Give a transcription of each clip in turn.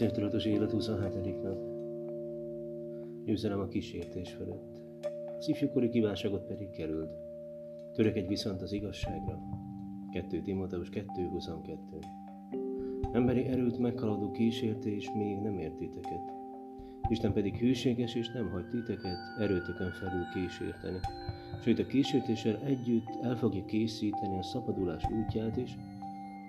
Céltudatos élet 27. nap. Győzelem a kísértés fölött. Az ifjúkori kívánságot pedig került. Törekedj viszont az igazságra. 2 Timóteus 2.22 Emberi erőt meghaladó kísértés még nem ért titeket. Isten pedig hűséges és nem hagy titeket erőtökön felül kísérteni. Sőt a kísértéssel együtt el fogja készíteni a szabadulás útját is,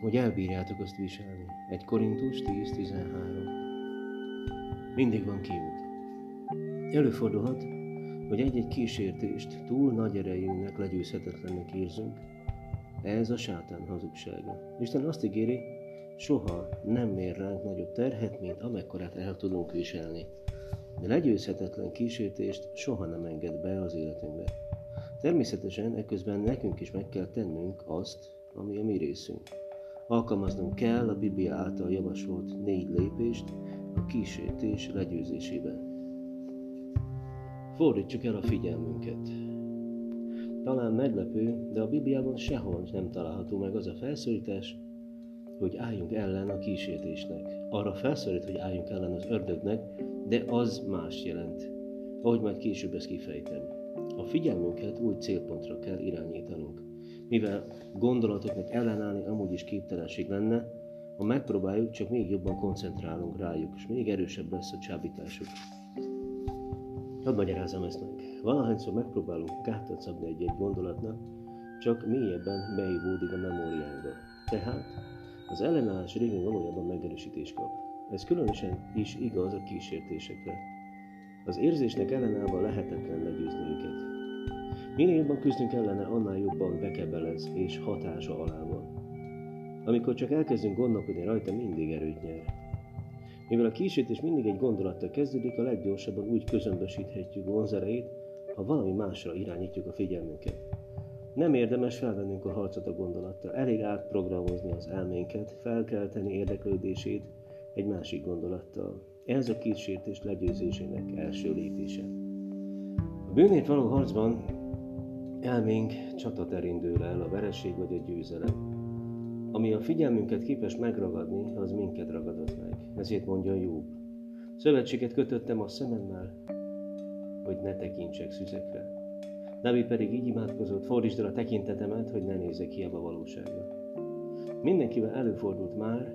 hogy elbírjátok azt viselni. Egy Korintus 10.13 Mindig van kiút. Előfordulhat, hogy egy-egy kísértést túl nagy erejűnek, legyőzhetetlennek érzünk. Ez a sátán hazugsága. Isten azt ígéri, soha nem mér ránk nagyobb terhet, mint amekkorát el tudunk viselni. De legyőzhetetlen kísértést soha nem enged be az életünkbe. Természetesen ekközben nekünk is meg kell tennünk azt, ami a mi részünk. Alkalmaznunk kell a Biblia által javasolt négy lépést a kísértés legyőzésében. Fordítsuk el a figyelmünket. Talán meglepő, de a Bibliában sehol nem található meg az a felszólítás, hogy álljunk ellen a kísértésnek. Arra felszólít, hogy álljunk ellen az ördögnek, de az más jelent. Ahogy majd később ezt kifejtem. A figyelmünket új célpontra kell irányítanunk. Mivel gondolatoknak ellenállni amúgy is képtelenség lenne, ha megpróbáljuk, csak még jobban koncentrálunk rájuk, és még erősebb lesz a csábításuk. Hadd magyarázom ezt meg. Valahányszor megpróbálunk gátat szabni egy-egy gondolatnak, csak mélyebben beívódik a memóriánkba. Tehát az ellenállás régen valójában megerősítést kap. Ez különösen is igaz a kísértésekre. Az érzésnek ellenállva lehetetlen legyőzni őket. Minél jobban küzdünk ellene, annál jobban bekebelez és hatása alá van. Amikor csak elkezdünk gondolkodni rajta, mindig erőt nyer. Mivel a kísértés mindig egy gondolattal kezdődik, a leggyorsabban úgy közömbösíthetjük vonzereit, ha valami másra irányítjuk a figyelmünket. Nem érdemes felvennünk a harcot a gondolattal, elég átprogramozni az elménket, felkelteni érdeklődését egy másik gondolattal. Ez a kísértés legyőzésének első lépése. A bűnét való harcban elménk csataterén dől el a vereség vagy a győzelem. Ami a figyelmünket képes megragadni, az minket ragadott meg. Ezért mondja Jobb. Szövetséget kötöttem a szememmel, hogy ne tekintsek szüzekre. David pedig így imádkozott, fordítsd el a tekintetemet, hogy ne nézzek hiába valóságra. Mindenkivel előfordult már,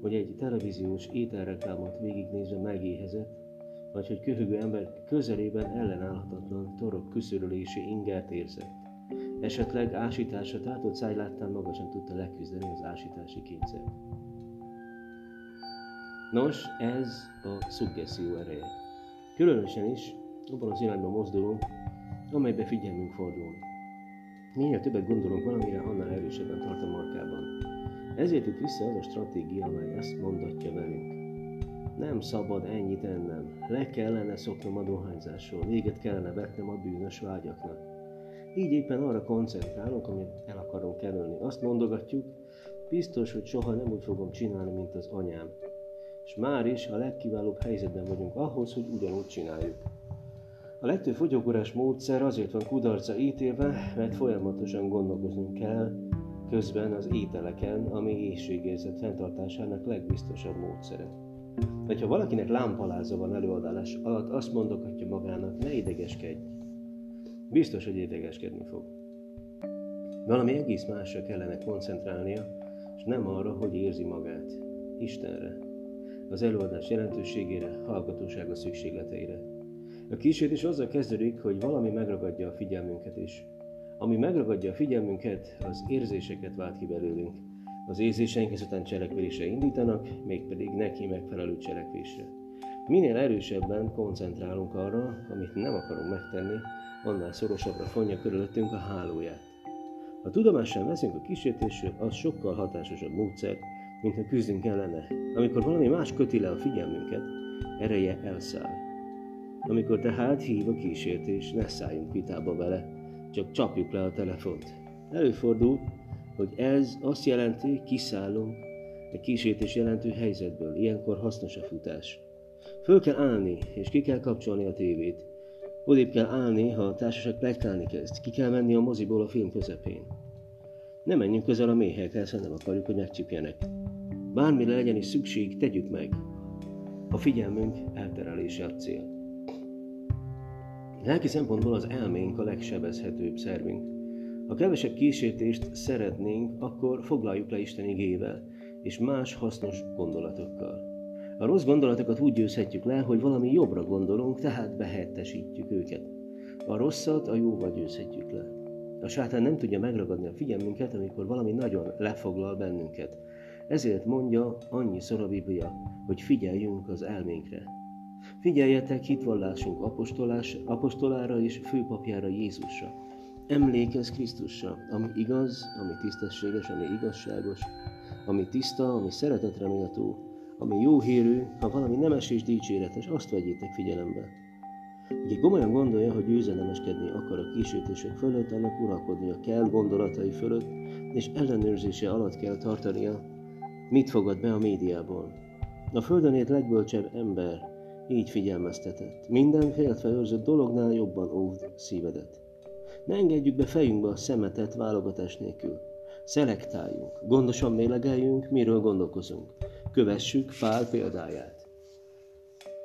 hogy egy televíziós ételreklámot végignézve megéhezett, vagy hogy köhögő ember közelében ellenállhatatlan torok küszörülési ingert érzett. Esetleg ásításra tátott száj láttán maga sem tudta leküzdeni az ásítási kényszert. Nos, ez a szuggeszió ereje. Különösen is abban az irányban mozdulunk, amelybe figyelmünk fordul. Minél többet gondolunk valamire, annál erősebben tart a markában. Ezért itt vissza az a stratégia, amely ezt mondatja velünk. Nem szabad ennyit ennem, le kellene szoknom a dohányzásról, véget kellene vetnem a bűnös vágyaknak. Így éppen arra koncentrálunk, amit el akarunk kerülni. Azt mondogatjuk, biztos, hogy soha nem úgy fogom csinálni, mint az anyám. És már is a legkiválóbb helyzetben vagyunk ahhoz, hogy ugyanúgy csináljuk. A legtöbb fogyókúrás módszer azért van kudarca ítélve, mert folyamatosan gondolkoznunk kell közben az ételeken, ami éjségérzet fenntartásának legbiztosabb módszere. Vagy ha valakinek lámpaláza van előadás alatt, azt mondogatja magának, ne idegeskedj, biztos, hogy idegeskedni fog. Valami egész másra kellene koncentrálnia, és nem arra, hogy érzi magát. Istenre, az előadás jelentőségére, hallgatósága szükségleteire. A kísértés azzal kezdődik, hogy valami megragadja a figyelmünket is. Ami megragadja a figyelmünket, az érzéseket vált ki belőlünk. Az érzéseink ezután cselekvésre indítanak, mégpedig neki megfelelő cselekvésre. Minél erősebben koncentrálunk arra, amit nem akarunk megtenni, annál szorosabbra fonja körülöttünk a hálóját. Ha tudomással veszünk a kísértésről, az sokkal hatásosabb módszer, mint ha küzdünk ellene. Amikor valami más köti le a figyelmünket, ereje elszáll. Amikor tehát hív a kísértés, ne szálljunk vitába vele, csak csapjuk le a telefont. Előfordul, hogy ez azt jelenti, kiszállunk egy kísértés jelentő helyzetből. Ilyenkor hasznos a futás. Föl kell állni, és ki kell kapcsolni a tévét. Odébb kell állni, ha a társaság plegykálni kezd. Ki kell menni a moziból a film közepén. Ne menjünk közel a méhekhez, ha nem akarjuk, hogy megcsipjenek. Bármire legyen is szükség, tegyük meg. a figyelmünk elterelése a cél. Lelki szempontból az elménk a legsebezhetőbb szervünk. Ha kevesebb kísértést szeretnénk, akkor foglaljuk le Isten igével és más hasznos gondolatokkal. A rossz gondolatokat úgy győzhetjük le, hogy valami jobbra gondolunk, tehát behelyettesítjük őket. A rosszat a jóval győzhetjük le. A sátán nem tudja megragadni a figyelmünket, amikor valami nagyon lefoglal bennünket. Ezért mondja annyiszor a Biblia, hogy figyeljünk az elménkre. Figyeljetek hitvallásunk apostolás, apostolára és főpapjára Jézusra. Emlékezz Krisztusra, ami igaz, ami tisztességes, ami igazságos, ami tiszta, ami szeretetre méltó, ami jó hírű, ha valami nemes és dicséretes, azt vegyétek figyelembe. Aki komolyan gondolja, hogy győzelemeskedni akar a kísértések fölött, annak uralkodnia kell gondolatai fölött, és ellenőrzése alatt kell tartania, mit fogad be a médiából. A földön ért legbölcsebb ember így figyelmeztetett. Minden féltve őrzött dolognál jobban óvd szívedet. Ne engedjük be fejünkbe a szemetet válogatás nélkül. Szelektáljunk, gondosan mélegeljünk, miről gondolkozunk. Kövessük Pál példáját.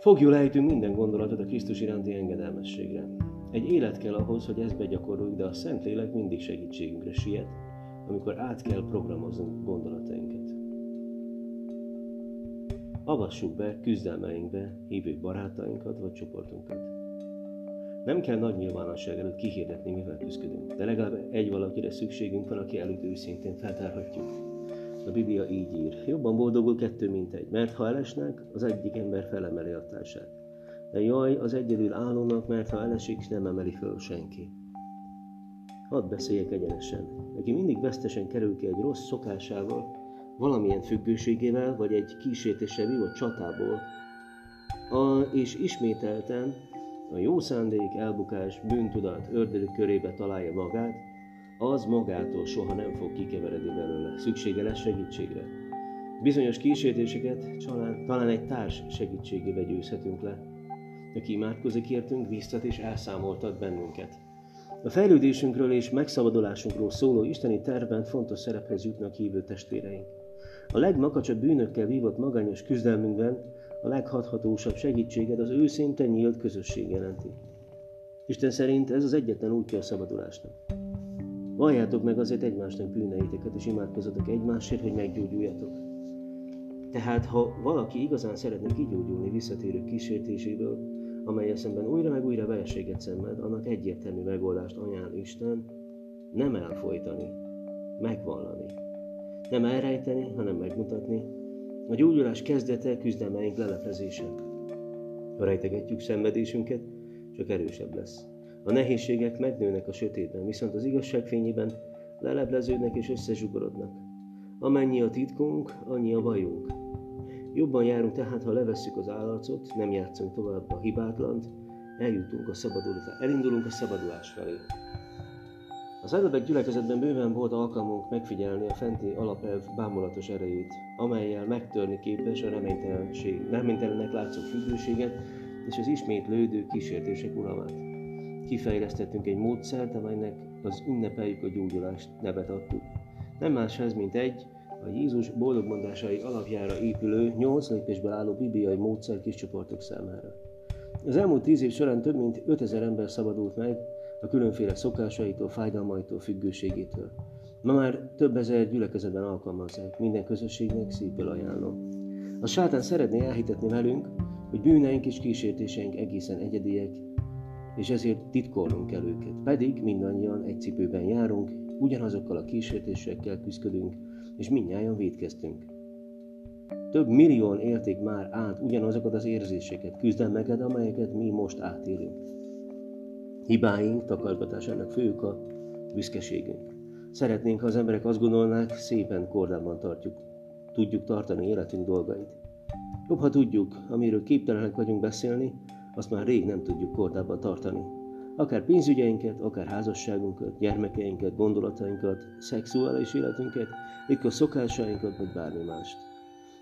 Fogjul ejtünk minden gondolatot a Krisztus iránti engedelmességre. Egy élet kell ahhoz, hogy ezt begyakoroljuk, de a Szentlélek mindig segítségünkre siet, amikor át kell programoznunk gondolatainkat. Avassuk be küzdelmeinkbe hívő barátainkat vagy csoportunkat. Nem kell nagy nyilvánosság előtt kihirdetni, mivel küzdködünk, de legalább egy valakire szükségünk van, aki előtt őszintén feltárhatjuk. A Biblia így ír, jobban boldogul kettő, mint egy, mert ha elesnek, az egyik ember felemeli a társát. De jaj, az egyedül állónak, mert ha elesik, nem emeli föl senki. Hadd beszéljek egyenesen. Aki mindig vesztesen kerül ki egy rossz szokásával, valamilyen függőségével, vagy egy kísértéssel vívott csatából, a, és ismételten a jó szándék, elbukás, bűntudat, ördögök körébe találja magát, az magától soha nem fog kikeveredni belőle. Szüksége lesz segítségre. Bizonyos kísértéseket talán egy társ segítségével győzhetünk le. Aki imádkozik értünk, biztat és elszámoltat bennünket. A fejlődésünkről és megszabadulásunkról szóló isteni tervben fontos szerephez jutnak hívő testvéreink. A legmakacsabb bűnökkel vívott magányos küzdelmünkben a leghathatósabb segítséged az őszinte nyílt közösség jelenti. Isten szerint ez az egyetlen útja a szabadulásnak. Valljátok meg azért egymásnak bűneiteket, és imádkozatok egymásért, hogy meggyógyuljatok. Tehát, ha valaki igazán szeretne kigyógyulni visszatérő kísértéséből, amely szemben újra meg újra vereséget szenved, annak egyértelmű megoldást ajánl Isten, nem elfolytani, megvallani. Nem elrejteni, hanem megmutatni. A gyógyulás kezdete küzdelmeink leleplezése. Ha rejtegetjük szenvedésünket, csak erősebb lesz. A nehézségek megnőnek a sötétben, viszont az igazság fényében lelepleződnek és összezsugorodnak. Amennyi a titkunk, annyi a bajunk. Jobban járunk tehát, ha levesszük az állarcot, nem játszunk tovább a hibátlant, eljutunk a szabadulásra, elindulunk a szabadulás felé. Az előbbek gyülekezetben bőven volt alkalmunk megfigyelni a fenti alapelv bámulatos erejét, amelyel megtörni képes a reménytelenség, reménytelenek látszó függőséget és az ismétlődő kísértések uralmát. Kifejlesztettünk egy módszert, amelynek az ünnepeljük a gyógyulást nevet adtuk. Nem más ez, mint egy, a Jézus boldogmondásai alapjára épülő, nyolc lépésből álló bibliai módszer kis csoportok számára. Az elmúlt tíz év során több mint 5000 ember szabadult meg a különféle szokásaitól, fájdalmaitól, függőségétől. Ma már több ezer gyülekezetben alkalmazzák, minden közösségnek szívből ajánlom. A sátán szeretné elhitetni velünk, hogy bűneink és kísértéseink egészen egyediek, és ezért titkolnunk kell őket. Pedig mindannyian egy cipőben járunk, ugyanazokkal a kísértésekkel küzdködünk, és mindnyájan védkeztünk. Több millióan élték már át ugyanazokat az érzéseket, küzdelmeket, amelyeket mi most átélünk. Hibáink takargatásának fő a büszkeségünk. Szeretnénk, ha az emberek azt gondolnák, szépen kordában tartjuk, tudjuk tartani életünk dolgait. Jobb, ha tudjuk, amiről képtelenek vagyunk beszélni, azt már rég nem tudjuk kordában tartani. Akár pénzügyeinket, akár házasságunkat, gyermekeinket, gondolatainkat, szexuális életünket, a szokásainkat, vagy bármi mást.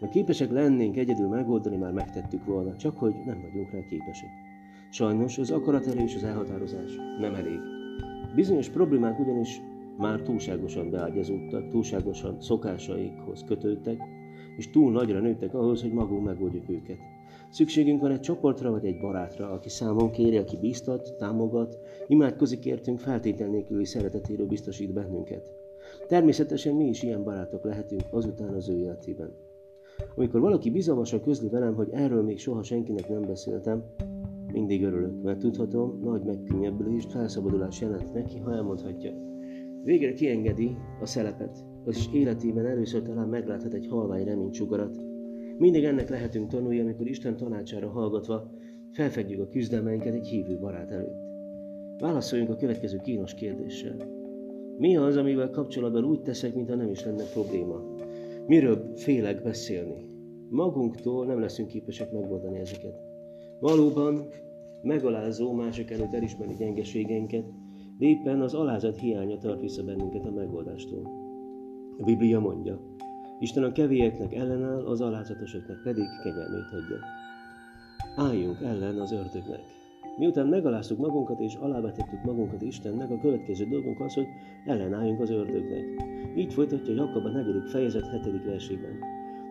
Ha képesek lennénk egyedül megoldani, már megtettük volna, csak hogy nem vagyunk rá képesek. Sajnos az akaraterő és az elhatározás nem elég. Bizonyos problémák ugyanis már túlságosan beágyazódtak, túlságosan szokásaikhoz kötődtek, és túl nagyra nőttek ahhoz, hogy magunk megoldjuk őket. Szükségünk van egy csoportra vagy egy barátra, aki számon kéri, aki biztat, támogat, imádkozik értünk, feltétel nélküli szeretetéről biztosít bennünket. Természetesen mi is ilyen barátok lehetünk azután az ő életében. Amikor valaki bizalmasan közli velem, hogy erről még soha senkinek nem beszéltem, mindig örülök, mert tudhatom, nagy megkönnyebbülést, felszabadulás jelent neki, ha elmondhatja. Végre kiengedi a szelepet, az életében először talán megláthat egy halvány reménycsugarat. Mindig ennek lehetünk tanulni, amikor Isten tanácsára hallgatva felfedjük a küzdelmeinket egy hívő barát előtt. Válaszoljunk a következő kínos kérdéssel. Mi az, amivel kapcsolatban úgy teszek, mintha nem is lenne probléma? Miről félek beszélni? Magunktól nem leszünk képesek megoldani ezeket. Valóban megalázó mások előtt elismerni gyengeségeinket, de éppen az alázat hiánya tart vissza bennünket a megoldástól. A Biblia mondja, Isten a kevélyeknek ellenáll, az alázatosoknak pedig kegyelmét adja. Álljunk ellen az ördögnek. Miután megaláztuk magunkat és alávetettük magunkat Istennek, a következő dolgunk az, hogy ellenálljunk az ördögnek. Így folytatja Jakab a negyedik fejezet hetedik versében.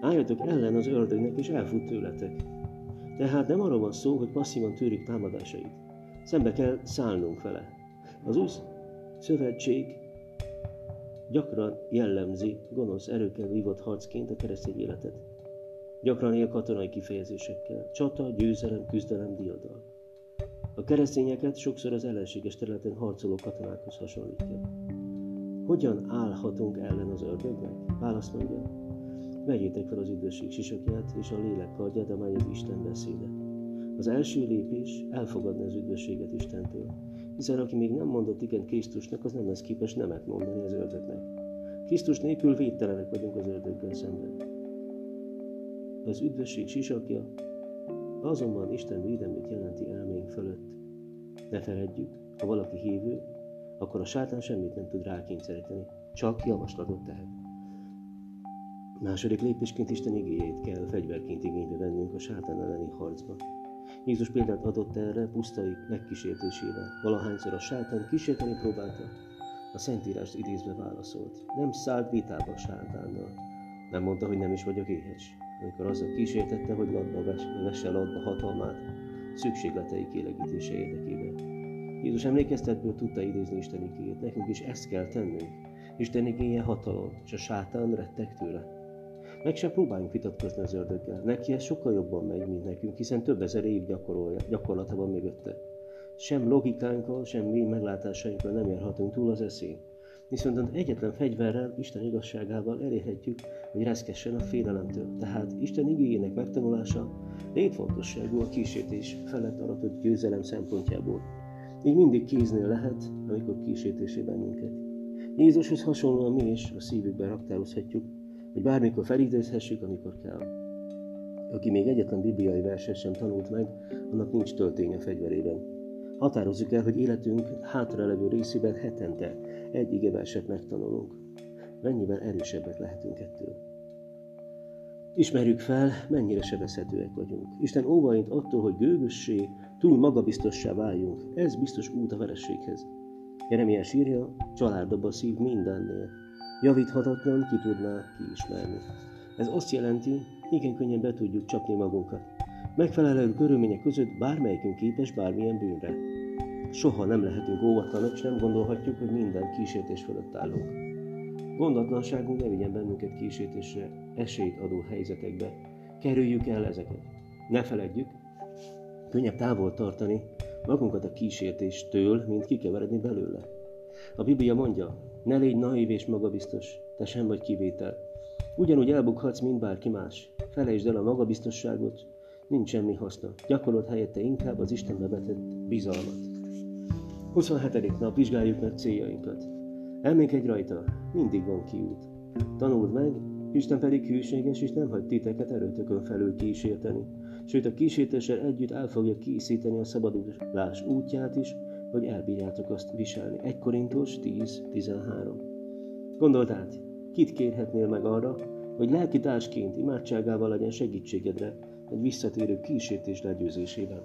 Álljatok ellen az ördögnek, és elfut tőletek. Tehát nem arról van szó, hogy passzívan tűrjük támadásait. Szembe kell szállnunk vele. Az új szövetség gyakran jellemzi gonosz erőkkel vívott harcként a keresztény életet. Gyakran él katonai kifejezésekkel. Csata, győzelem, küzdelem, diadal. A keresztényeket sokszor az ellenséges területen harcoló katonákhoz hasonlítja. Hogyan állhatunk ellen az ördögnek? Választ mondja. Vegyétek fel az üdvösség sisakját és a lélek kardját, amely az Isten beszéde. Az első lépés elfogadni az üdvösséget Istentől, hiszen aki még nem mondott igen Krisztusnak, az nem lesz képes nemet mondani az ördögnek. Krisztus nélkül védtelenek vagyunk az ördöggel szemben. Az üdvösség sisakja azonban Isten védelmét jelenti elménk fölött. Ne feledjük, ha valaki hívő, akkor a sátán semmit nem tud rákényszeríteni, csak javaslatot tehet. Második lépésként Isten igéjét kell fegyverként igénybe vennünk a sátán elleni harcba. Jézus példát adott erre pusztai megkísértésével. Valahányszor a sátán kísérteni próbálta, a Szentírást idézve válaszolt. Nem szállt vitába a sátánnal. Nem mondta, hogy nem is vagyok éhes. Amikor azzal kísértette, hogy ladba vesse ladba hatalmát, szükségletei kielégítése érdekében. Jézus emlékeztetből tudta idézni Isten igéjét. Nekünk is ezt kell tennünk. Isten igéje hatalom, és a sátán rettek tőle. Meg sem próbáljunk vitatkozni az ördöggel. Neki ez sokkal jobban megy, mint nekünk, hiszen több ezer év gyakorolja, gyakorlata van mögötte. Sem logikánkkal, sem mély meglátásainkkal nem járhatunk túl az eszén. Viszont az egyetlen fegyverrel, Isten igazságával elérhetjük, hogy reszkessen a félelemtől. Tehát Isten igényének megtanulása létfontosságú a kísértés felett aratott győzelem szempontjából. Így mindig kéznél lehet, amikor kísértésé bennünket. Jézushoz hasonlóan mi is a szívükben raktározhatjuk, hogy bármikor felidézhessük, amikor kell. Aki még egyetlen bibliai verset sem tanult meg, annak nincs töltény a fegyverében. Határozzuk el, hogy életünk hátralevő részében hetente egy igeverset megtanulunk. Mennyiben erősebbek lehetünk ettől. Ismerjük fel, mennyire sebezhetőek vagyunk. Isten óvaint attól, hogy gőgössé, túl magabiztossá váljunk. Ez biztos út a verességhez. Jeremiás írja, családaba szív mindennél, javíthatatlan ki tudná kiismerni. Ez azt jelenti, igen könnyen be tudjuk csapni magunkat. Megfelelő körülmények között bármelyikünk képes bármilyen bűnre. Soha nem lehetünk óvatlanok, és nem gondolhatjuk, hogy minden kísértés fölött állunk. Gondatlanságunk ne vigyen bennünket kísértésre, esélyt adó helyzetekbe. Kerüljük el ezeket. Ne feledjük, könnyebb távol tartani magunkat a kísértéstől, mint kikeveredni belőle. A Biblia mondja, ne légy naív és magabiztos, te sem vagy kivétel. Ugyanúgy elbukhatsz, mint bárki más. Felejtsd el a magabiztosságot, nincs semmi haszna. Gyakorolt helyette inkább az Istenbe vetett bizalmat. 27. nap vizsgáljuk meg céljainkat. Elménkedj rajta, mindig van kiút. Tanuld meg, Isten pedig hűséges, és nem hagy titeket erőtökön felül kísérteni. Sőt, a kísértéssel együtt el fogja készíteni a szabadulás útját is, hogy elbírjátok azt viselni. 1 Korintus 10.13 Gondold át, kit kérhetnél meg arra, hogy lelki társként imádságával legyen segítségedre egy visszatérő kísértés legyőzésében.